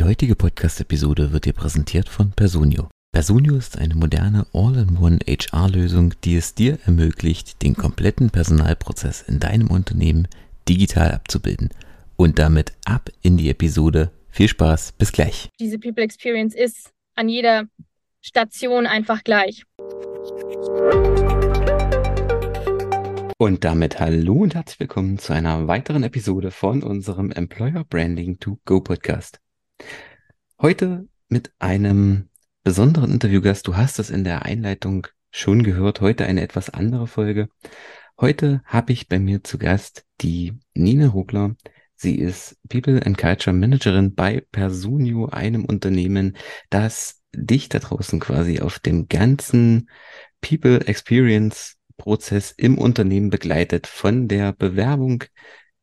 Die heutige Podcast-Episode wird dir präsentiert von Personio. Personio ist eine moderne All-in-One HR-Lösung, die es dir ermöglicht, den kompletten Personalprozess in deinem Unternehmen digital abzubilden. Und damit ab in die Episode. Viel Spaß, bis gleich. Diese People Experience ist an jeder Station einfach gleich. Und damit hallo und herzlich willkommen zu einer weiteren Episode von unserem Employer Branding to Go Podcast. Heute mit einem besonderen Interviewgast. Du hast es in der Einleitung schon gehört. Heute eine etwas andere Folge. Heute habe ich bei mir zu Gast die Nina Rugler. Sie ist People and Culture Managerin bei Personio, einem Unternehmen, das dich da draußen quasi auf dem ganzen People Experience Prozess im Unternehmen begleitet, von der Bewerbung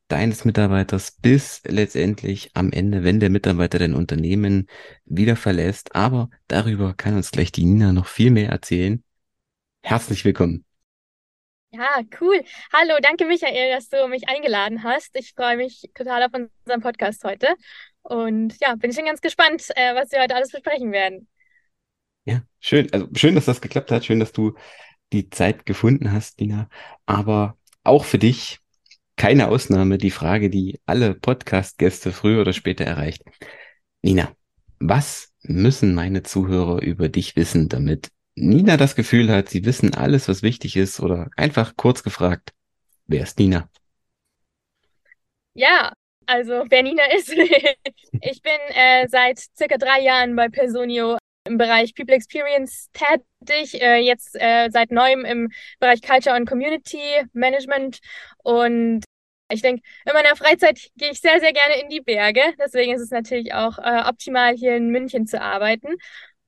deines Mitarbeiters bis letztendlich am Ende, wenn der Mitarbeiter dein Unternehmen wieder verlässt. Aber darüber kann uns gleich die Nina noch viel mehr erzählen. Herzlich willkommen. Ja, cool. Hallo, danke Michael, dass du mich eingeladen hast. Ich freue mich total auf unseren Podcast heute. Und ja, bin schon ganz gespannt, äh, was wir heute alles besprechen werden. Ja, schön. Also schön, dass das geklappt hat. Schön, dass du die Zeit gefunden hast, Nina. Aber auch für dich keine Ausnahme die Frage, die alle Podcast-Gäste früher oder später erreicht. Nina, was müssen meine Zuhörer über dich wissen, damit Nina das Gefühl hat, sie wissen alles, was wichtig ist oder einfach kurz gefragt, wer ist Nina? Ja, also wer Nina ist. ich bin äh, seit circa drei Jahren bei Personio im Bereich People Experience tätig, äh, jetzt äh, seit neuem im Bereich Culture und Community Management. Und ich denke, in meiner Freizeit gehe ich sehr, sehr gerne in die Berge. Deswegen ist es natürlich auch äh, optimal, hier in München zu arbeiten.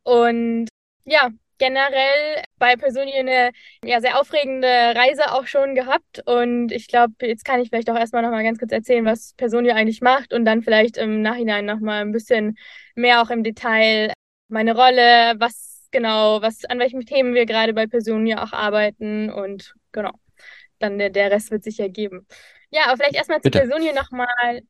Und ja, generell bei Personio eine ja, sehr aufregende Reise auch schon gehabt. Und ich glaube, jetzt kann ich vielleicht auch erstmal nochmal ganz kurz erzählen, was Personio eigentlich macht und dann vielleicht im Nachhinein nochmal ein bisschen mehr auch im Detail meine Rolle, was genau, was, an welchen Themen wir gerade bei Personio auch arbeiten und genau, dann der, der Rest wird sich ergeben. Ja, aber vielleicht erstmal zu Personio nochmal.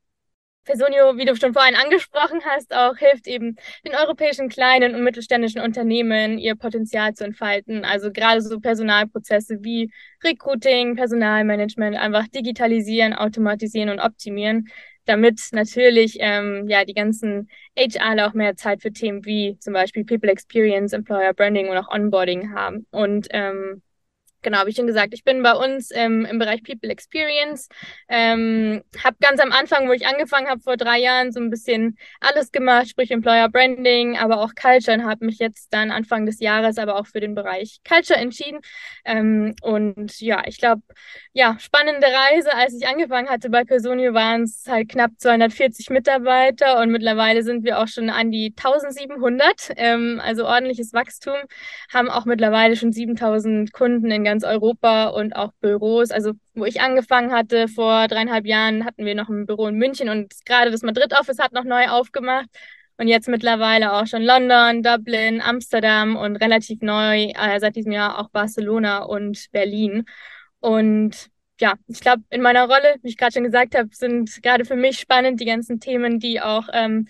Personio, wie du schon vorhin angesprochen hast, auch hilft eben den europäischen kleinen und mittelständischen Unternehmen, ihr Potenzial zu entfalten. Also gerade so Personalprozesse wie Recruiting, Personalmanagement einfach digitalisieren, automatisieren und optimieren damit natürlich ähm, ja die ganzen HR auch mehr Zeit für Themen wie zum Beispiel People Experience, Employer Branding und auch Onboarding haben. Und ähm, Genau, wie schon gesagt, ich bin bei uns ähm, im Bereich People Experience. Ähm, habe ganz am Anfang, wo ich angefangen habe vor drei Jahren, so ein bisschen alles gemacht, sprich Employer Branding, aber auch Culture und habe mich jetzt dann Anfang des Jahres aber auch für den Bereich Culture entschieden. Ähm, und ja, ich glaube, ja, spannende Reise. Als ich angefangen hatte bei Personio, waren es halt knapp 240 Mitarbeiter und mittlerweile sind wir auch schon an die 1700, ähm, also ordentliches Wachstum, haben auch mittlerweile schon 7000 Kunden in ganz Europa und auch Büros. Also wo ich angefangen hatte vor dreieinhalb Jahren, hatten wir noch ein Büro in München und gerade das Madrid-Office hat noch neu aufgemacht. Und jetzt mittlerweile auch schon London, Dublin, Amsterdam und relativ neu äh, seit diesem Jahr auch Barcelona und Berlin. Und ja, ich glaube, in meiner Rolle, wie ich gerade schon gesagt habe, sind gerade für mich spannend die ganzen Themen, die auch ähm,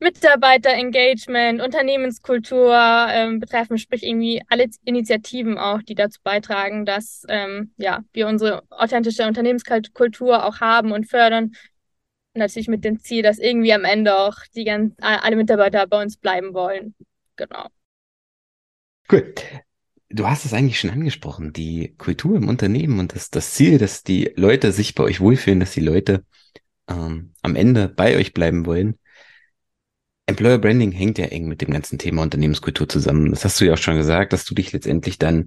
Mitarbeiterengagement, Unternehmenskultur ähm, betreffen, sprich irgendwie alle Initiativen auch, die dazu beitragen, dass ähm, ja, wir unsere authentische Unternehmenskultur auch haben und fördern. Natürlich mit dem Ziel, dass irgendwie am Ende auch die ganz, alle Mitarbeiter bei uns bleiben wollen. Genau. Cool. Du hast es eigentlich schon angesprochen, die Kultur im Unternehmen und das, das Ziel, dass die Leute sich bei euch wohlfühlen, dass die Leute ähm, am Ende bei euch bleiben wollen. Employer Branding hängt ja eng mit dem ganzen Thema Unternehmenskultur zusammen. Das hast du ja auch schon gesagt, dass du dich letztendlich dann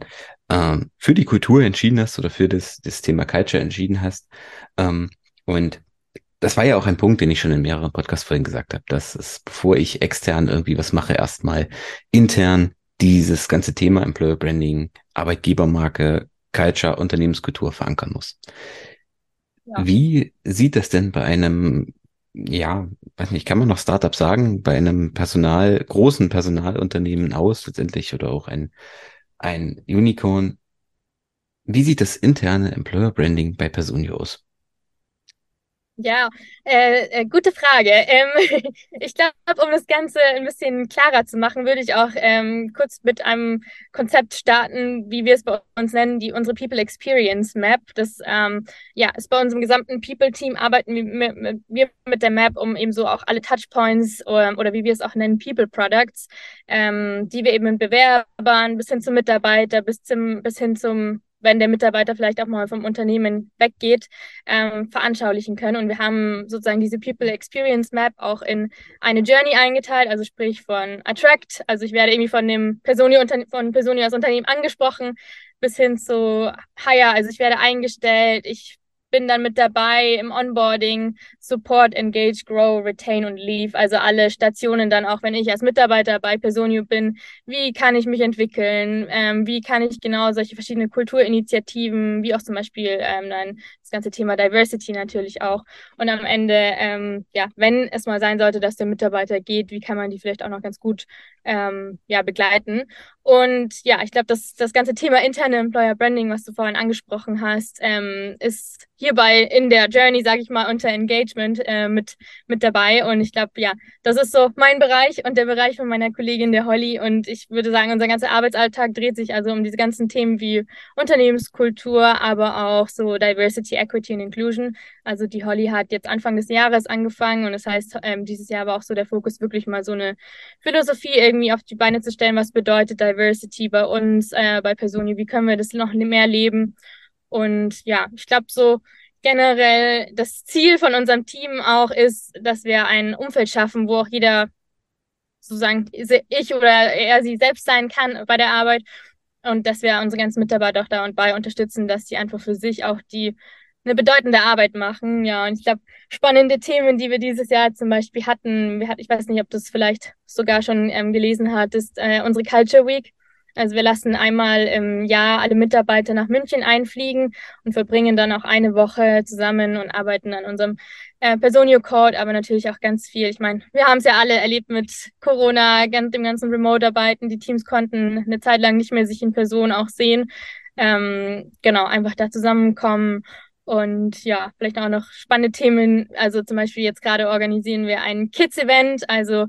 ähm, für die Kultur entschieden hast oder für das, das Thema Culture entschieden hast. Ähm, und das war ja auch ein Punkt, den ich schon in mehreren Podcast-Folgen gesagt habe, dass es, bevor ich extern irgendwie was mache, erstmal intern dieses ganze Thema Employer Branding, Arbeitgebermarke, Culture, Unternehmenskultur verankern muss. Ja. Wie sieht das denn bei einem ja, weiß nicht, kann man noch Startup sagen, bei einem Personal, großen Personalunternehmen aus, letztendlich, oder auch ein, ein Unicorn. Wie sieht das interne Employer Branding bei Personio aus? Ja, äh, äh, gute Frage. Ähm, ich glaube, um das Ganze ein bisschen klarer zu machen, würde ich auch ähm, kurz mit einem Konzept starten, wie wir es bei uns nennen, die unsere People Experience Map. Das ähm, ja, ist bei unserem gesamten People-Team arbeiten wir mit, wir mit der Map, um eben so auch alle Touchpoints oder, oder wie wir es auch nennen, People Products, ähm, die wir eben mit Bewerbern bis hin zum Mitarbeiter, bis zum bis hin zum wenn der Mitarbeiter vielleicht auch mal vom Unternehmen weggeht, ähm, veranschaulichen können. Und wir haben sozusagen diese People Experience Map auch in eine Journey eingeteilt, also sprich von Attract, also ich werde irgendwie von dem Personio von Personio als Unternehmen angesprochen, bis hin zu Hire, also ich werde eingestellt, ich bin dann mit dabei im Onboarding, Support, Engage, Grow, Retain und Leave. Also alle Stationen dann auch, wenn ich als Mitarbeiter bei Personio bin. Wie kann ich mich entwickeln? Ähm, wie kann ich genau solche verschiedene Kulturinitiativen, wie auch zum Beispiel ähm, dann das ganze Thema Diversity natürlich auch. Und am Ende, ähm, ja, wenn es mal sein sollte, dass der Mitarbeiter geht, wie kann man die vielleicht auch noch ganz gut ähm, ja, begleiten? Und ja, ich glaube, das, das ganze Thema interne Employer Branding, was du vorhin angesprochen hast, ähm, ist hierbei in der Journey, sage ich mal, unter Engagement äh, mit, mit dabei. Und ich glaube, ja, das ist so mein Bereich und der Bereich von meiner Kollegin, der Holly. Und ich würde sagen, unser ganzer Arbeitsalltag dreht sich also um diese ganzen Themen wie Unternehmenskultur, aber auch so Diversity, Equity und Inclusion. Also die Holly hat jetzt Anfang des Jahres angefangen und das heißt, ähm, dieses Jahr war auch so der Fokus, wirklich mal so eine Philosophie irgendwie auf die Beine zu stellen, was bedeutet Diversity bei uns, äh, bei Personen, wie können wir das noch mehr leben. Und ja, ich glaube so generell das Ziel von unserem Team auch ist, dass wir ein Umfeld schaffen, wo auch jeder sozusagen ich oder er sie selbst sein kann bei der Arbeit und dass wir unsere ganzen Mitarbeiter auch da und bei unterstützen, dass sie einfach für sich auch die eine bedeutende Arbeit machen. Ja, und ich glaube, spannende Themen, die wir dieses Jahr zum Beispiel hatten, wir hatten, ich weiß nicht, ob du es vielleicht sogar schon ähm, gelesen hattest, äh, unsere Culture Week. Also wir lassen einmal im Jahr alle Mitarbeiter nach München einfliegen und verbringen dann auch eine Woche zusammen und arbeiten an unserem äh, Personio Code, aber natürlich auch ganz viel. Ich meine, wir haben es ja alle erlebt mit Corona, dem ganzen Remote-Arbeiten. Die Teams konnten eine Zeit lang nicht mehr sich in Person auch sehen. Ähm, genau, einfach da zusammenkommen und ja, vielleicht auch noch spannende Themen. Also zum Beispiel jetzt gerade organisieren wir ein Kids-Event. Also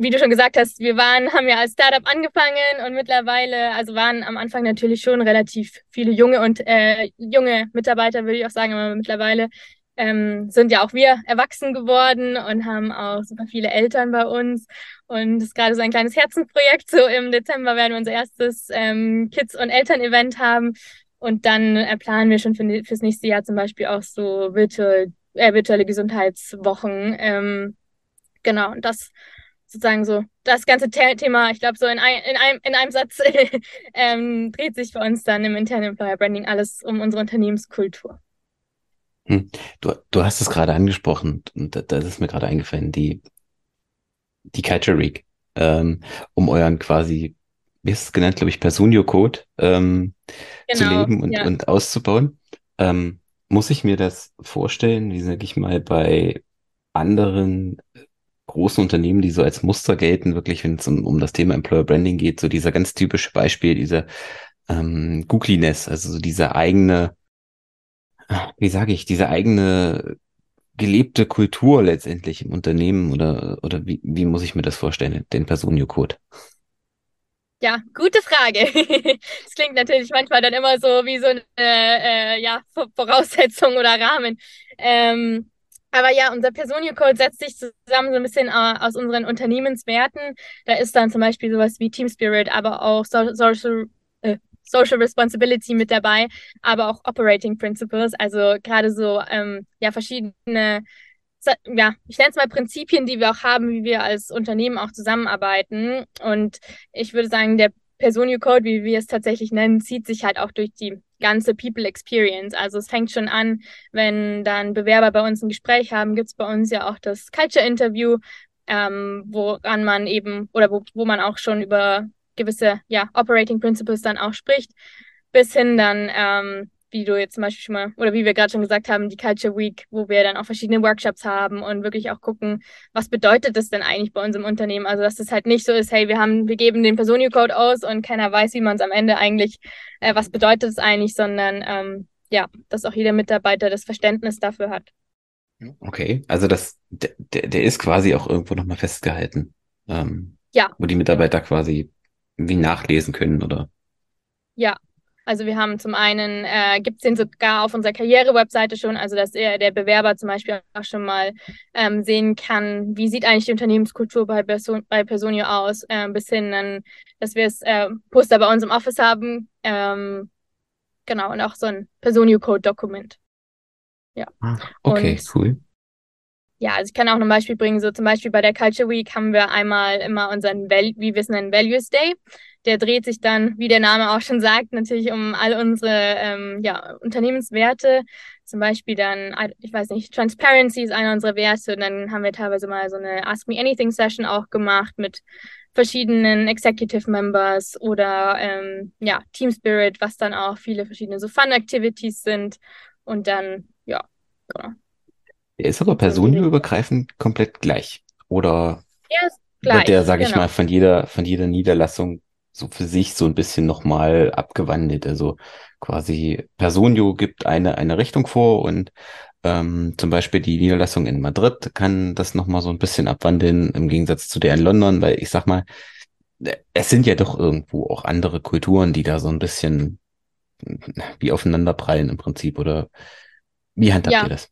wie du schon gesagt hast, wir waren, haben ja als Startup angefangen und mittlerweile, also waren am Anfang natürlich schon relativ viele junge und äh, junge Mitarbeiter, würde ich auch sagen, aber mittlerweile ähm, sind ja auch wir erwachsen geworden und haben auch super viele Eltern bei uns. Und das ist gerade so ein kleines Herzensprojekt. So im Dezember werden wir unser erstes ähm, Kids- und Eltern-Event haben. Und dann äh, planen wir schon für, fürs nächste Jahr zum Beispiel auch so virtuell, äh, virtuelle Gesundheitswochen. Ähm, genau, und das sozusagen so das ganze Thema, ich glaube, so in, ein, in, einem, in einem Satz ähm, dreht sich für uns dann im internen Employer Branding alles um unsere Unternehmenskultur. Hm. Du, du hast es gerade angesprochen und das ist mir gerade eingefallen, die, die Culture Week, ähm, um euren quasi, wie ist es genannt, glaube ich, Personio-Code ähm, genau, zu leben und, ja. und auszubauen. Ähm, muss ich mir das vorstellen, wie sage ich mal, bei anderen großen Unternehmen, die so als Muster gelten, wirklich, wenn es um, um das Thema Employer Branding geht, so dieser ganz typische Beispiel, diese ähm, Googliness, also so diese eigene, wie sage ich, diese eigene gelebte Kultur letztendlich im Unternehmen oder, oder wie, wie muss ich mir das vorstellen, den Personio-Code? Ja, gute Frage. Es klingt natürlich manchmal dann immer so wie so eine äh, ja, Voraussetzung oder Rahmen. Ähm, aber ja, unser Personio-Code setzt sich zusammen so ein bisschen uh, aus unseren Unternehmenswerten. Da ist dann zum Beispiel sowas wie Team Spirit, aber auch so Social, äh, Social Responsibility mit dabei, aber auch Operating Principles, also gerade so ähm, ja verschiedene ja, ich nenne es mal Prinzipien, die wir auch haben, wie wir als Unternehmen auch zusammenarbeiten. Und ich würde sagen, der Personio Code, wie wir es tatsächlich nennen, zieht sich halt auch durch die ganze People Experience. Also es fängt schon an, wenn dann Bewerber bei uns ein Gespräch haben, gibt es bei uns ja auch das Culture Interview, ähm, woran man eben oder wo, wo man auch schon über gewisse ja, Operating Principles dann auch spricht, bis hin dann ähm, wie du jetzt zum Beispiel schon mal, oder wie wir gerade schon gesagt haben, die Culture Week, wo wir dann auch verschiedene Workshops haben und wirklich auch gucken, was bedeutet das denn eigentlich bei uns im Unternehmen? Also, dass das halt nicht so ist, hey, wir haben, wir geben den Personio-Code aus und keiner weiß, wie man es am Ende eigentlich, äh, was bedeutet es eigentlich, sondern ähm, ja, dass auch jeder Mitarbeiter das Verständnis dafür hat. Okay, also das, der, der ist quasi auch irgendwo nochmal festgehalten, ähm, Ja, wo die Mitarbeiter quasi wie nachlesen können oder. ja. Also wir haben zum einen, äh, gibt es den sogar auf unserer Karriere-Webseite schon, also dass er, der Bewerber zum Beispiel auch schon mal ähm, sehen kann, wie sieht eigentlich die Unternehmenskultur bei, Person, bei Personio aus, äh, bis hin dann, dass wir es äh, Poster bei uns im Office haben. Ähm, genau, und auch so ein Personio-Code-Dokument. Ja. Ah, okay, Und cool. ja, also ich kann auch ein Beispiel bringen, so zum Beispiel bei der Culture Week haben wir einmal immer unseren, wie wir es nennen, Values Day. Der dreht sich dann, wie der Name auch schon sagt, natürlich um all unsere ähm, ja, Unternehmenswerte. Zum Beispiel dann, ich weiß nicht, Transparency ist einer unserer Werte. Und dann haben wir teilweise mal so eine Ask Me Anything Session auch gemacht mit verschiedenen Executive Members oder ähm, ja, Team Spirit, was dann auch viele verschiedene so Fun Activities sind. Und dann, ja, genau. Der ist aber personenübergreifend komplett gleich. Oder Ja, ist wird der, gleich, sage ich genau. mal, von jeder, von jeder Niederlassung so für sich so ein bisschen nochmal abgewandelt? Also quasi Personio gibt eine, eine Richtung vor und ähm, zum Beispiel die Niederlassung in Madrid kann das nochmal so ein bisschen abwandeln im Gegensatz zu der in London, weil ich sag mal, äh, es sind ja doch irgendwo auch andere Kulturen, die da so ein bisschen wie aufeinander prallen im Prinzip. Oder wie handhabt ihr Ja, das?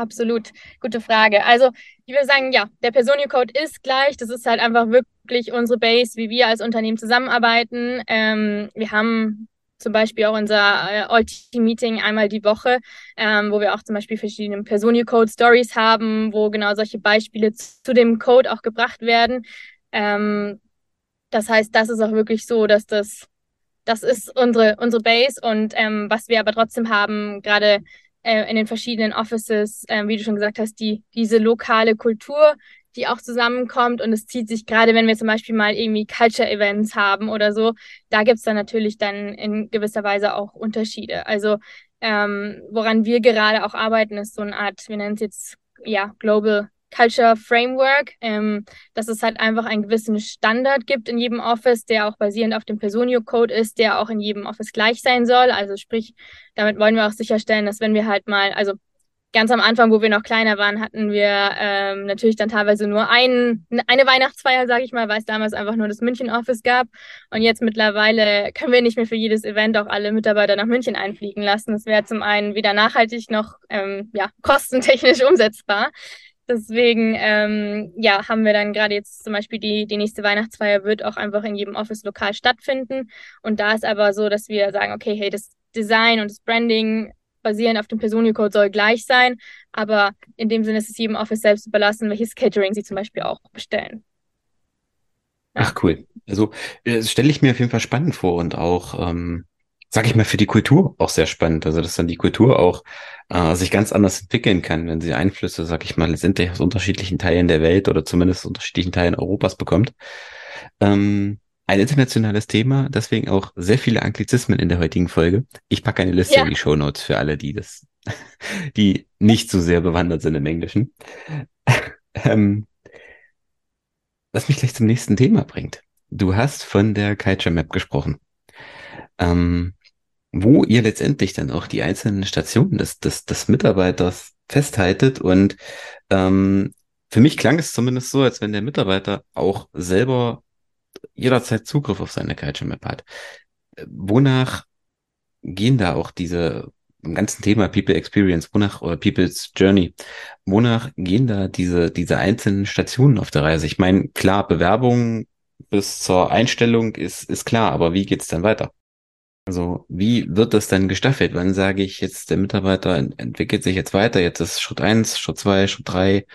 Absolut. Gute Frage. Also, ich würde sagen, ja, der Personio-Code ist gleich. Das ist halt einfach wirklich unsere Base, wie wir als Unternehmen zusammenarbeiten. Ähm, wir haben zum Beispiel auch unser äh, All-Team-Meeting einmal die Woche, ähm, wo wir auch zum Beispiel verschiedene Personio-Code-Stories haben, wo genau solche Beispiele zu, dem Code auch gebracht werden. Ähm, das heißt, das ist auch wirklich so, dass das das ist unsere, unsere Base und ähm, was wir aber trotzdem haben, gerade äh, in den verschiedenen Offices, äh, wie du schon gesagt hast, die, diese lokale Kultur, die auch zusammenkommt und es zieht sich gerade, wenn wir zum Beispiel mal irgendwie Culture-Events haben oder so, da gibt es dann natürlich dann in gewisser Weise auch Unterschiede. Also ähm, woran wir gerade auch arbeiten, ist so eine Art, wir nennen es jetzt ja Global Culture Framework, ähm, dass es halt einfach einen gewissen Standard gibt in jedem Office, der auch basierend auf dem Personio-Code ist, der auch in jedem Office gleich sein soll. Also sprich, damit wollen wir auch sicherstellen, dass wenn wir halt mal, also ganz am Anfang, wo wir noch kleiner waren, hatten wir ähm, natürlich dann teilweise nur ein, eine Weihnachtsfeier, sage ich mal, weil es damals einfach nur das München-Office gab. Und jetzt mittlerweile können wir nicht mehr für jedes Event auch alle Mitarbeiter nach München einfliegen lassen. Das wäre zum einen weder nachhaltig noch ähm, ja, kostentechnisch umsetzbar. Deswegen, ähm, ja, haben wir dann gerade jetzt zum Beispiel die, die nächste Weihnachtsfeier wird auch einfach in jedem Office lokal stattfinden. Und da ist aber so, dass wir sagen, okay, hey, das Design und das Branding basierend auf dem Personio-Code soll gleich sein, aber in dem Sinne ist es jedem Office selbst überlassen, welches Catering sie zum Beispiel auch bestellen. Ach Ja, cool. Also äh, stelle ich mir auf jeden Fall spannend vor und auch, ähm, sage ich mal, für die Kultur auch sehr spannend. Also dass dann die Kultur auch äh, sich ganz anders entwickeln kann, wenn sie Einflüsse, sag ich mal, letztendlich aus unterschiedlichen Teilen der Welt oder zumindest aus unterschiedlichen Teilen Europas bekommt. Ähm, ein internationales Thema, deswegen auch sehr viele Anglizismen in der heutigen Folge. Ich packe eine Liste in ja, die Shownotes für alle, die das, die nicht so sehr bewandert sind im Englischen. Ähm, was mich gleich zum nächsten Thema bringt. Du hast von der Culture Map gesprochen, ähm, wo ihr letztendlich dann auch die einzelnen Stationen des, des, des Mitarbeiters festhaltet. Und ähm, für mich klang es zumindest so, als wenn der Mitarbeiter auch selber jederzeit Zugriff auf seine Culture Map hat. Wonach gehen da auch diese im ganzen Thema People Experience, wonach, oder People's Journey, wonach gehen da diese, diese einzelnen Stationen auf der Reise? Ich meine, klar, Bewerbung bis zur Einstellung ist, ist klar, aber wie geht's dann weiter? Also, wie wird das dann gestaffelt? Wann sage ich jetzt, der Mitarbeiter ent- entwickelt sich jetzt weiter, jetzt ist Schritt eins, Schritt zwei, Schritt drei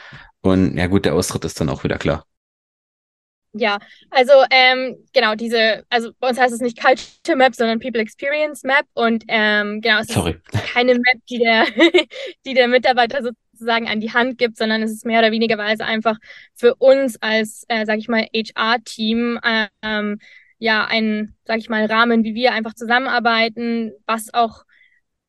und ja gut, der Austritt ist dann auch wieder klar. ja. Also ähm, genau diese, also bei uns heißt es nicht Culture Map, sondern People Experience Map und ähm, genau, es ist Sorry. keine Map, die der, die der Mitarbeiter sozusagen an die Hand gibt, sondern es ist mehr oder weniger einfach für uns als, äh, sag ich mal, HR-Team ähm, ja ein, sag ich mal, Rahmen, wie wir einfach zusammenarbeiten, was auch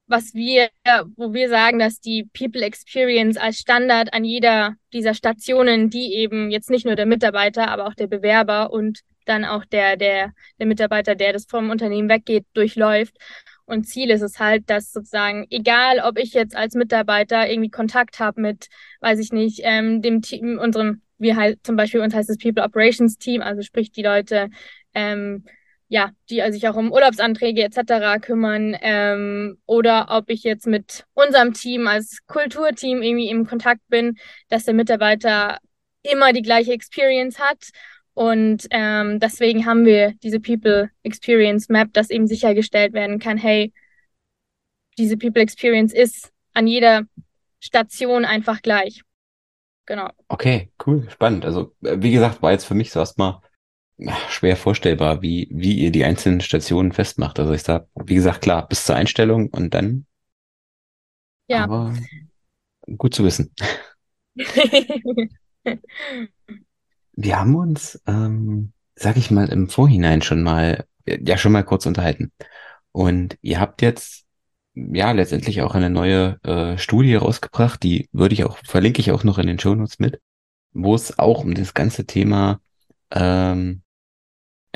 was wir, wo wir sagen, dass die People Experience als Standard an jeder dieser Stationen, die eben jetzt nicht nur der Mitarbeiter, aber auch der Bewerber und dann auch der, der, der Mitarbeiter, der das vom Unternehmen weggeht, durchläuft. Und Ziel ist es halt, dass sozusagen, egal ob ich jetzt als Mitarbeiter irgendwie Kontakt habe mit, weiß ich nicht, ähm, dem Team, unserem, wie halt zum Beispiel uns heißt es People Operations Team, also sprich die Leute, ähm, ja, die sich auch um Urlaubsanträge etc. kümmern, ähm, oder ob ich jetzt mit unserem Team als Kulturteam irgendwie im Kontakt bin, dass der Mitarbeiter immer die gleiche Experience hat. Und ähm, deswegen haben wir diese People Experience Map, dass eben sichergestellt werden kann, hey, diese People Experience ist an jeder Station einfach gleich. Genau. Okay, cool, spannend. Also, äh, wie gesagt, war jetzt für mich so erstmal schwer vorstellbar, wie, wie ihr die einzelnen Stationen festmacht. Also ich sag, wie gesagt, klar, bis zur Einstellung und dann. Ja. Aber gut zu wissen. Wir haben uns, ähm, sag ich mal, im Vorhinein schon mal, ja, schon mal kurz unterhalten. Und ihr habt jetzt, ja, letztendlich auch eine neue äh, Studie rausgebracht, die würde ich auch, verlinke ich auch noch in den Shownotes mit, wo es auch um das ganze Thema ähm,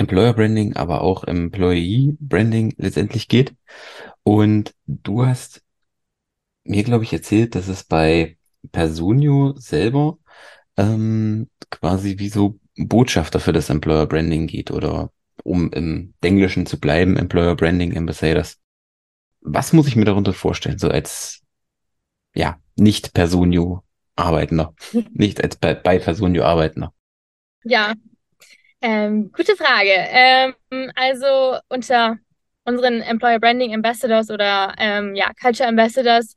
Employer Branding, aber auch Employee Branding letztendlich geht. Und du hast mir, glaube ich, erzählt, dass es bei Personio selber ähm, quasi wie so Botschafter für das Employer Branding geht oder um im Englischen zu bleiben, Employer Branding Ambassadors. Was muss ich mir darunter vorstellen, so als ja, nicht Personio Arbeitender, nicht als bei, bei Personio Arbeitender? Ja, ähm, gute Frage. Ähm, also unter unseren Employer Branding Ambassadors oder ähm, ja, Culture Ambassadors,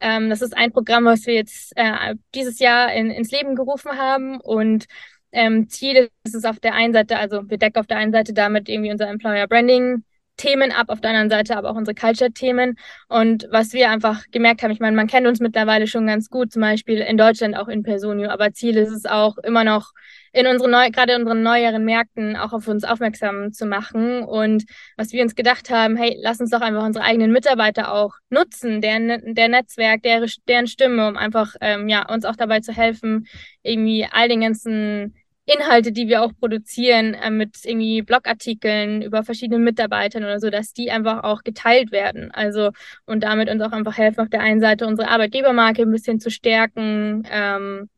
ähm, das ist ein Programm, was wir jetzt äh, dieses Jahr in, ins Leben gerufen haben und ähm, Ziel ist es auf der einen Seite, also wir decken auf der einen Seite damit irgendwie unser Employer Branding Themen ab, auf der anderen Seite aber auch unsere Culture-Themen. Und was wir einfach gemerkt haben, ich meine, man kennt uns mittlerweile schon ganz gut, zum Beispiel in Deutschland auch in Personio, aber Ziel ist es auch immer noch in unseren neu, gerade in unseren neueren Märkten auch auf uns aufmerksam zu machen. Und was wir uns gedacht haben, hey, lass uns doch einfach unsere eigenen Mitarbeiter auch nutzen, deren, der Netzwerk, der, deren Stimme, um einfach ähm, ja, uns auch dabei zu helfen, irgendwie all den ganzen Inhalte, die wir auch produzieren, äh, mit irgendwie Blogartikeln über verschiedene Mitarbeitern oder so, dass die einfach auch geteilt werden. Also und damit uns auch einfach helfen, auf der einen Seite unsere Arbeitgebermarke ein bisschen zu stärken. Ähm,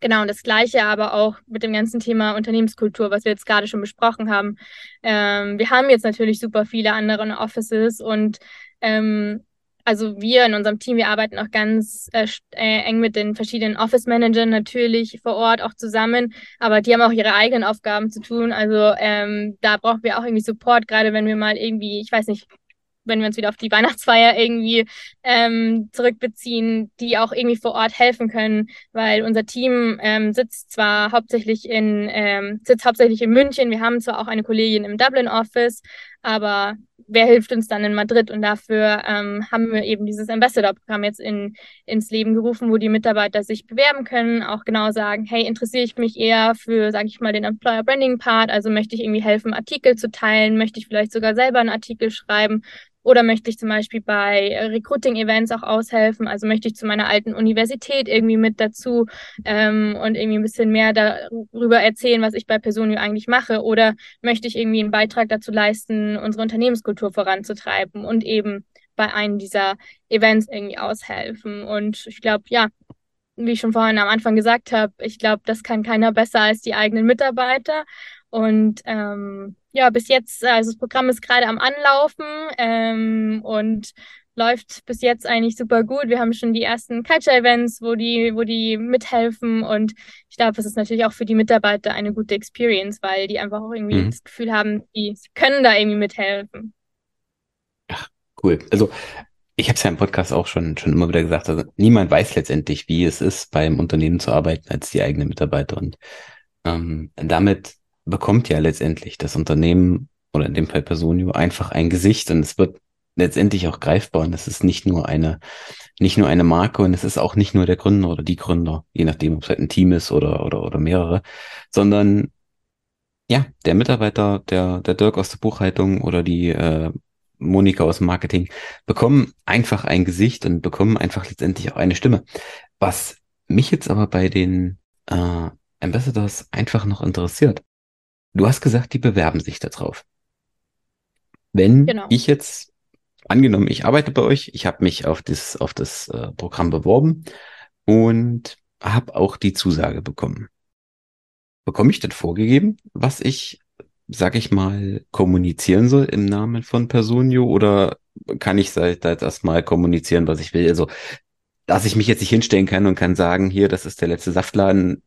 genau, und das Gleiche aber auch mit dem ganzen Thema Unternehmenskultur, was wir jetzt gerade schon besprochen haben. Ähm, wir haben jetzt natürlich super viele andere Offices und ähm, also wir in unserem Team, wir arbeiten auch ganz äh, äh, eng mit den verschiedenen Office-Managern natürlich vor Ort auch zusammen, aber die haben auch ihre eigenen Aufgaben zu tun. Also ähm, da brauchen wir auch irgendwie Support, gerade wenn wir mal irgendwie, ich weiß nicht, wenn wir uns wieder auf die Weihnachtsfeier irgendwie ähm, zurückbeziehen, die auch irgendwie vor Ort helfen können, weil unser Team ähm, sitzt zwar hauptsächlich in ähm, sitzt hauptsächlich in München, wir haben zwar auch eine Kollegin im Dublin Office, aber wer hilft uns dann in Madrid? Und dafür ähm, haben wir eben dieses Ambassador-Programm jetzt in, ins Leben gerufen, wo die Mitarbeiter sich bewerben können, auch genau sagen, hey, interessiere ich mich eher für, sage ich mal, den Employer Branding Part, also möchte ich irgendwie helfen, Artikel zu teilen, möchte ich vielleicht sogar selber einen Artikel schreiben oder möchte ich zum Beispiel bei Recruiting-Events auch aushelfen? Also möchte ich zu meiner alten Universität irgendwie mit dazu ähm, und irgendwie ein bisschen mehr darüber erzählen, was ich bei Personio eigentlich mache? Oder möchte ich irgendwie einen Beitrag dazu leisten, unsere Unternehmenskultur voranzutreiben und eben bei einem dieser Events irgendwie aushelfen? Und ich glaube, ja, wie ich schon vorhin am Anfang gesagt habe, ich glaube, das kann keiner besser als die eigenen Mitarbeiter. Und ähm, ja, bis jetzt, also das Programm ist gerade am Anlaufen ähm, und läuft bis jetzt eigentlich super gut. Wir haben schon die ersten Culture-Events, wo die, wo die mithelfen und ich glaube, das ist natürlich auch für die Mitarbeiter eine gute Experience, weil die einfach auch irgendwie mhm. das Gefühl haben, die können da irgendwie mithelfen. Ach, cool. Also ich habe es ja im Podcast auch schon, schon immer wieder gesagt, also niemand weiß letztendlich, wie es ist, beim Unternehmen zu arbeiten als die eigenen Mitarbeiter und ähm, damit bekommt ja letztendlich das Unternehmen oder in dem Fall Personio einfach ein Gesicht und es wird letztendlich auch greifbar und es ist nicht nur eine nicht nur eine Marke und es ist auch nicht nur der Gründer oder die Gründer, je nachdem, ob es halt ein Team ist oder oder oder mehrere, sondern ja, der Mitarbeiter, der der Dirk aus der Buchhaltung oder die äh, Monika aus dem Marketing bekommen einfach ein Gesicht und bekommen einfach letztendlich auch eine Stimme. Was mich jetzt aber bei den äh, Ambassadors einfach noch interessiert, Du hast gesagt, die bewerben sich darauf. Wenn genau. ich jetzt angenommen, ich arbeite bei euch, ich habe mich auf das, auf das äh, Programm beworben und habe auch die Zusage bekommen. Bekomme ich denn vorgegeben, was ich, sag ich mal, kommunizieren soll im Namen von Personio oder kann ich da jetzt erstmal kommunizieren, was ich will? Also, dass ich mich jetzt nicht hinstellen kann und kann sagen, hier, das ist der letzte Saftladen,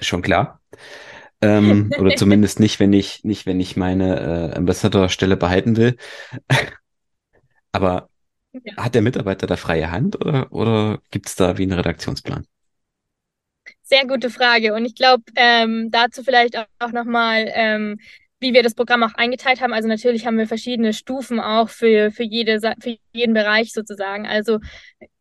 schon klar. Ähm, oder zumindest nicht, wenn ich, nicht, wenn ich meine äh, Ambassador-Stelle behalten will. Aber ja. hat der Mitarbeiter da freie Hand oder, oder gibt es da wie einen Redaktionsplan? Sehr gute Frage. Und ich glaube, ähm, dazu vielleicht auch, auch nochmal, ähm, wie wir das Programm auch eingeteilt haben. Also natürlich haben wir verschiedene Stufen auch für, für, jede, für jeden Bereich sozusagen. Also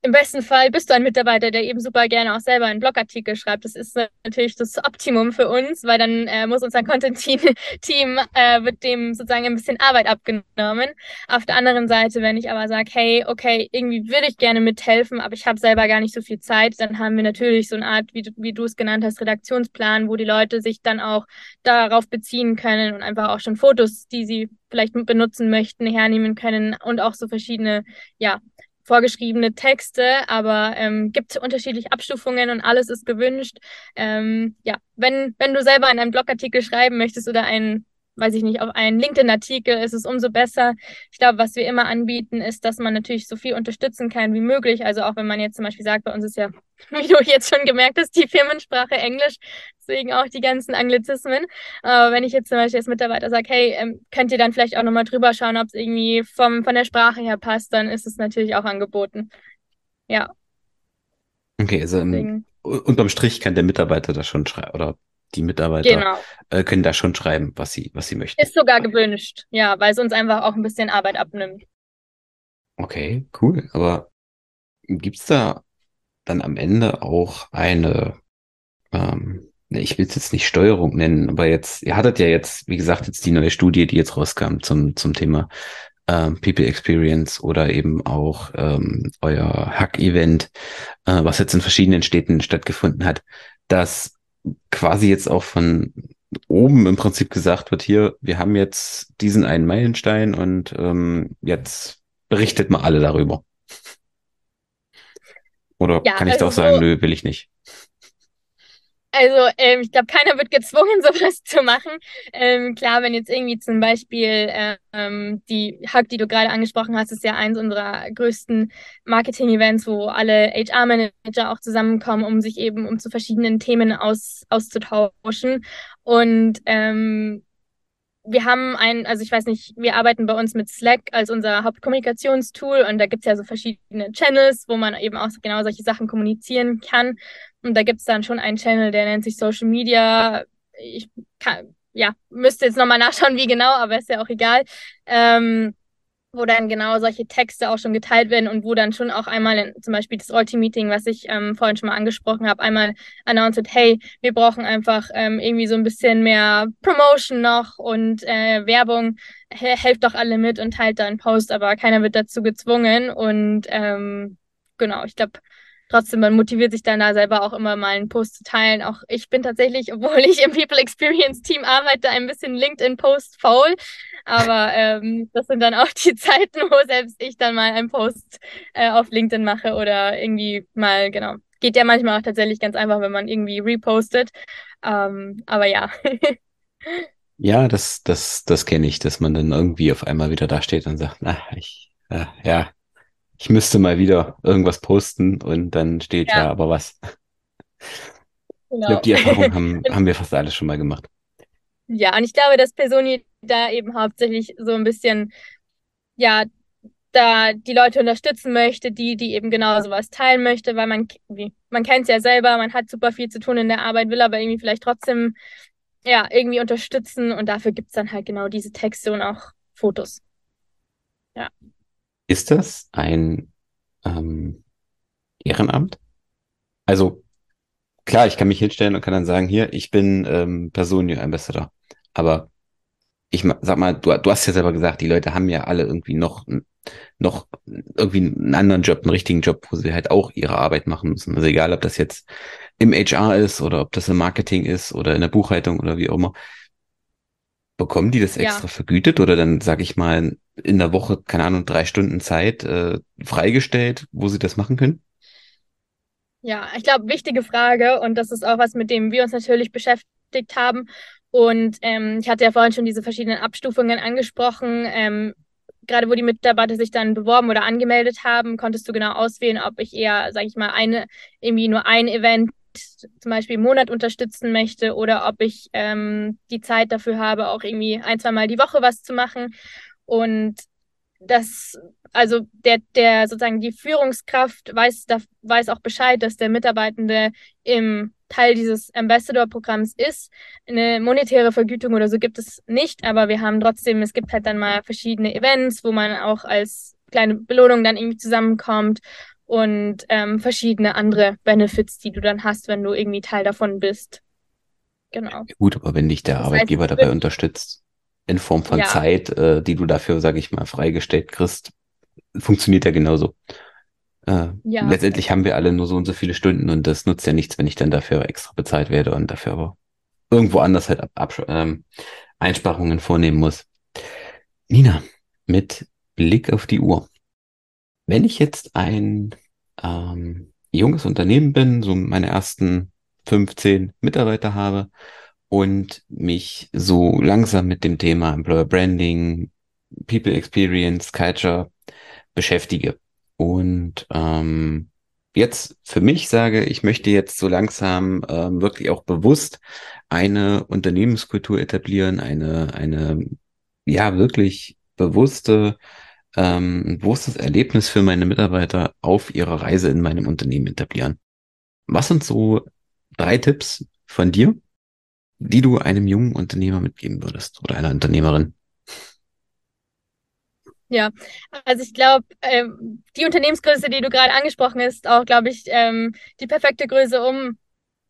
im besten Fall bist du ein Mitarbeiter, der eben super gerne auch selber einen Blogartikel schreibt. Das ist natürlich das Optimum für uns, weil dann äh, muss unser Content-Team, äh, wird dem sozusagen ein bisschen Arbeit abgenommen. Auf der anderen Seite, wenn ich aber sage, hey, okay, irgendwie würde ich gerne mithelfen, aber ich habe selber gar nicht so viel Zeit, dann haben wir natürlich so eine Art, wie wie du es genannt hast, Redaktionsplan, wo die Leute sich dann auch darauf beziehen können und einfach auch schon Fotos, die sie vielleicht benutzen möchten, hernehmen können und auch so verschiedene, ja, vorgeschriebene Texte, aber ähm, gibt unterschiedliche Abstufungen und alles ist gewünscht. Ähm, ja, wenn, wenn du selber einen Blogartikel schreiben möchtest oder einen weiß ich nicht, auf einen LinkedIn-Artikel ist es umso besser. Ich glaube, was wir immer anbieten, ist, dass man natürlich so viel unterstützen kann wie möglich. Also auch wenn man jetzt zum Beispiel sagt, bei uns ist ja, wie du jetzt schon gemerkt hast, die Firmensprache Englisch, deswegen auch die ganzen Anglizismen. Aber wenn ich jetzt zum Beispiel als Mitarbeiter sage, hey, ähm, könnt ihr dann vielleicht auch nochmal drüber schauen, ob es irgendwie vom, von der Sprache her passt, dann ist es natürlich auch angeboten. Ja. Okay, also im, unterm Strich kann der Mitarbeiter das schon schreiben oder die Mitarbeiter genau. äh, können da schon schreiben, was sie, was sie möchten. Ist sogar gewünscht, ja, weil es uns einfach auch ein bisschen Arbeit abnimmt. Okay, cool. Aber gibt's da dann am Ende auch eine, ähm, ne, ich will es jetzt nicht Steuerung nennen, aber jetzt, ihr hattet ja jetzt, wie gesagt, jetzt die neue Studie, die jetzt rauskam zum, zum Thema ähm, People Experience oder eben auch ähm, euer Hack-Event, äh, was jetzt in verschiedenen Städten stattgefunden hat, dass quasi jetzt auch von oben im Prinzip gesagt wird, hier, wir haben jetzt diesen einen Meilenstein und ähm, jetzt berichtet mal alle darüber. Oder ja, kann ich also doch sagen, nö, will ich nicht. Also ähm, ich glaube, keiner wird gezwungen, sowas zu machen. Ähm, klar, wenn jetzt irgendwie zum Beispiel ähm, die Hack, die du gerade angesprochen hast, ist ja eins unserer größten Marketing-Events, wo alle HR-Manager auch zusammenkommen, um sich eben um zu verschiedenen Themen aus, auszutauschen. Und ähm, wir haben ein, also ich weiß nicht, wir arbeiten bei uns mit Slack als unser Hauptkommunikationstool und da gibt es ja so verschiedene Channels, wo man eben auch genau solche Sachen kommunizieren kann. Und da gibt es dann schon einen Channel, der nennt sich Social Media. Ich kann, ja, müsste jetzt nochmal nachschauen, wie genau, aber ist ja auch egal. Ähm, wo dann genau solche Texte auch schon geteilt werden und wo dann schon auch einmal in, zum Beispiel das Ulti-Meeting, was ich ähm, vorhin schon mal angesprochen habe, einmal announced, hey, wir brauchen einfach ähm, irgendwie so ein bisschen mehr Promotion noch und äh, Werbung. Helft doch alle mit und teilt da einen Post, aber keiner wird dazu gezwungen. Und ähm, genau, ich glaube, trotzdem, man motiviert sich dann da selber auch immer mal einen Post zu teilen. Auch ich bin tatsächlich, obwohl ich im People Experience Team arbeite, ein bisschen LinkedIn-Post faul. Aber ähm, das sind dann auch die Zeiten, wo selbst ich dann mal einen Post äh, auf LinkedIn mache oder irgendwie mal, genau. Geht ja manchmal auch tatsächlich ganz einfach, wenn man irgendwie repostet. Ähm, aber ja. ja, das, das, das kenne ich, dass man dann irgendwie auf einmal wieder da steht und sagt, na, ich, äh, ja, ich müsste mal wieder irgendwas posten und dann steht ja, ja aber was. Genau. Ich glaube, die Erfahrung haben, haben wir fast alle schon mal gemacht. Ja, und ich glaube, dass Personi da eben hauptsächlich so ein bisschen, ja, da die Leute unterstützen möchte, die, die eben genau sowas teilen möchte, weil man, wie, man kennt es ja selber, man hat super viel zu tun in der Arbeit, will aber irgendwie vielleicht trotzdem, ja, irgendwie unterstützen und dafür gibt es dann halt genau diese Texte und auch Fotos. Ja. Ist das ein ähm, Ehrenamt? Also, klar, ich kann mich hinstellen und kann dann sagen, hier, ich bin ähm, Personio Ambassador. Aber ich sag mal, du, du hast ja selber gesagt, die Leute haben ja alle irgendwie noch, noch irgendwie einen anderen Job, einen richtigen Job, wo sie halt auch ihre Arbeit machen müssen. Also egal, ob das jetzt im HR ist oder ob das im Marketing ist oder in der Buchhaltung oder wie auch immer. Bekommen die das extra ja. vergütet oder dann, sag ich mal, in der Woche, keine Ahnung, drei Stunden Zeit äh, freigestellt, wo sie das machen können? Ja, ich glaube, wichtige Frage und das ist auch was, mit dem wir uns natürlich beschäftigt haben. Und ähm, ich hatte ja vorhin schon diese verschiedenen Abstufungen angesprochen. Ähm, gerade wo die Mitarbeiter sich dann beworben oder angemeldet haben, konntest du genau auswählen, ob ich eher, sage ich mal, eine, irgendwie nur ein Event zum Beispiel im Monat unterstützen möchte oder ob ich ähm, die Zeit dafür habe, auch irgendwie ein, zwei Mal die Woche was zu machen. Und das, also der, der sozusagen die Führungskraft weiß, da, weiß auch Bescheid, dass der Mitarbeitende im Teil dieses Ambassador-Programms ist. Eine monetäre Vergütung oder so gibt es nicht, aber wir haben trotzdem, es gibt halt dann mal verschiedene Events, wo man auch als kleine Belohnung dann irgendwie zusammenkommt und ähm, verschiedene andere Benefits, die du dann hast, wenn du irgendwie Teil davon bist. Genau. Gut, aber wenn dich der das Arbeitgeber heißt, dabei unterstützt, in Form von ja. Zeit, äh, die du dafür, sage ich mal, freigestellt kriegst, funktioniert ja genauso. Äh, ja. Letztendlich haben wir alle nur so und so viele Stunden und das nutzt ja nichts, wenn ich dann dafür extra bezahlt werde und dafür aber irgendwo anders halt ab, ab, ähm, Einsparungen vornehmen muss. Nina, mit Blick auf die Uhr. Wenn ich jetzt ein ähm, junges Unternehmen bin, so meine ersten 15 Mitarbeiter habe und mich so langsam mit dem Thema Employer Branding, People Experience, Culture beschäftige. Und ähm, jetzt für mich sage, ich möchte jetzt so langsam ähm, wirklich auch bewusst eine Unternehmenskultur etablieren, eine, eine ja wirklich bewusste, ähm, bewusstes Erlebnis für meine Mitarbeiter auf ihrer Reise in meinem Unternehmen etablieren. Was sind so drei Tipps von dir, die du einem jungen Unternehmer mitgeben würdest oder einer Unternehmerin? Ja, also ich glaube, ähm, die Unternehmensgröße, die du gerade angesprochen hast, auch, glaube ich, ähm, die perfekte Größe, um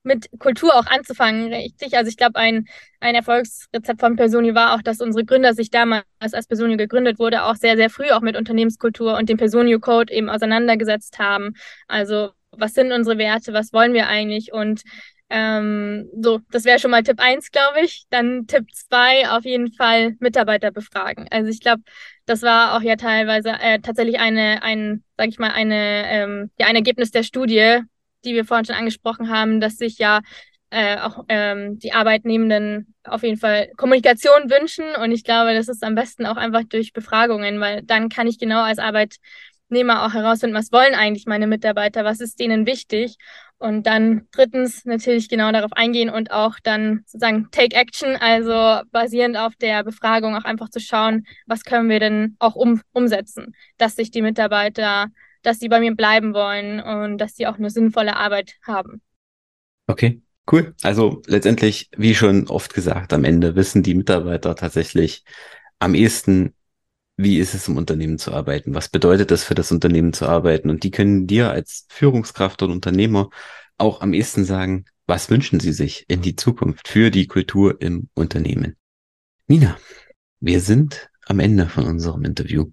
mit Kultur auch anzufangen, richtig. Also ich glaube, ein, ein Erfolgsrezept von Personio war auch, dass unsere Gründer sich damals, als Personio gegründet wurde, auch sehr, sehr früh auch mit Unternehmenskultur und dem Personio Code eben auseinandergesetzt haben. Also was sind unsere Werte, was wollen wir eigentlich und ähm, so, das wäre schon mal Tipp eins, glaube ich. Dann Tipp zwei auf jeden Fall Mitarbeiter befragen. Also ich glaube, das war auch ja teilweise äh, tatsächlich eine, ein, sag ich mal, eine, ähm, ja, ein Ergebnis der Studie, die wir vorhin schon angesprochen haben, dass sich ja äh, auch ähm, die Arbeitnehmenden auf jeden Fall Kommunikation wünschen. Und ich glaube, das ist am besten auch einfach durch Befragungen, weil dann kann ich genau als Arbeitnehmer auch herausfinden, was wollen eigentlich meine Mitarbeiter, was ist denen wichtig. Und dann drittens natürlich genau darauf eingehen und auch dann sozusagen Take Action, also basierend auf der Befragung auch einfach zu schauen, was können wir denn auch um, umsetzen, dass sich die Mitarbeiter, dass sie bei mir bleiben wollen und dass sie auch eine sinnvolle Arbeit haben. Okay, cool. Also letztendlich, wie schon oft gesagt, am Ende wissen die Mitarbeiter tatsächlich am ehesten, wie ist es im Unternehmen zu arbeiten? Was bedeutet es für das Unternehmen zu arbeiten? Und die können dir als Führungskraft und Unternehmer auch am ehesten sagen, was wünschen sie sich in die Zukunft für die Kultur im Unternehmen? Nina, wir sind am Ende von unserem Interview.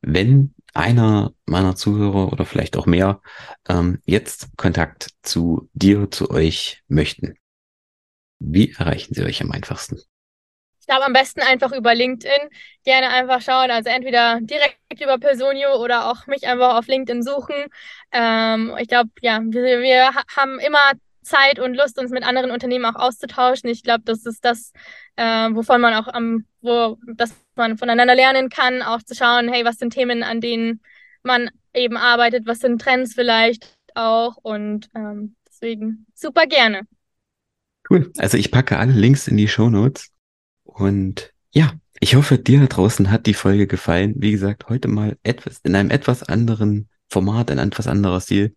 Wenn einer meiner Zuhörer oder vielleicht auch mehr ähm, jetzt Kontakt zu dir, zu euch möchten, wie erreichen sie euch am einfachsten? Ich glaube, am besten einfach über LinkedIn. Gerne einfach schauen. Also entweder direkt über Personio oder auch mich einfach auf LinkedIn suchen. Ähm, ich glaube, ja, wir, wir haben immer Zeit und Lust, uns mit anderen Unternehmen auch auszutauschen. Ich glaube, das ist das, äh, wovon man auch am, wo, dass man voneinander lernen kann, auch zu schauen, hey, was sind Themen, an denen man eben arbeitet, was sind Trends vielleicht auch und ähm, deswegen super gerne. Cool. Also ich packe alle Links in die Show Notes. Und ja, ich hoffe, dir da draußen hat die Folge gefallen. Wie gesagt, heute mal etwas in einem etwas anderen Format, ein etwas anderer Stil.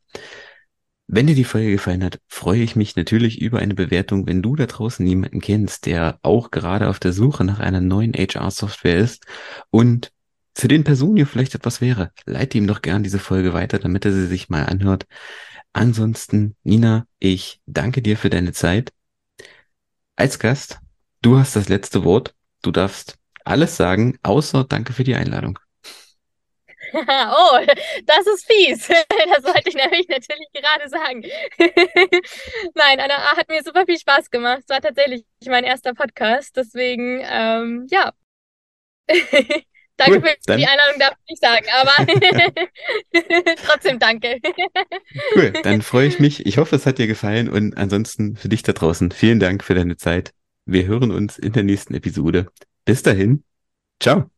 Wenn dir die Folge gefallen hat, freue ich mich natürlich über eine Bewertung, wenn du da draußen jemanden kennst, der auch gerade auf der Suche nach einer neuen HR-Software ist und für den Personio vielleicht etwas wäre. Leite ihm doch gern diese Folge weiter, damit er sie sich mal anhört. Ansonsten, Nina, ich danke dir für deine Zeit. Als Gast Du hast das letzte Wort. Du darfst alles sagen, außer danke für die Einladung. oh, das ist fies. Das wollte ich nämlich natürlich gerade sagen. Nein, Anna ah, hat mir super viel Spaß gemacht. Es war tatsächlich mein erster Podcast. Deswegen, ähm, ja. danke cool, für dann... die Einladung, darf ich nicht sagen, aber trotzdem danke. cool, dann freue ich mich. Ich hoffe, es hat dir gefallen und ansonsten für dich da draußen vielen Dank für deine Zeit. Wir hören uns in der nächsten Episode. Bis dahin, ciao.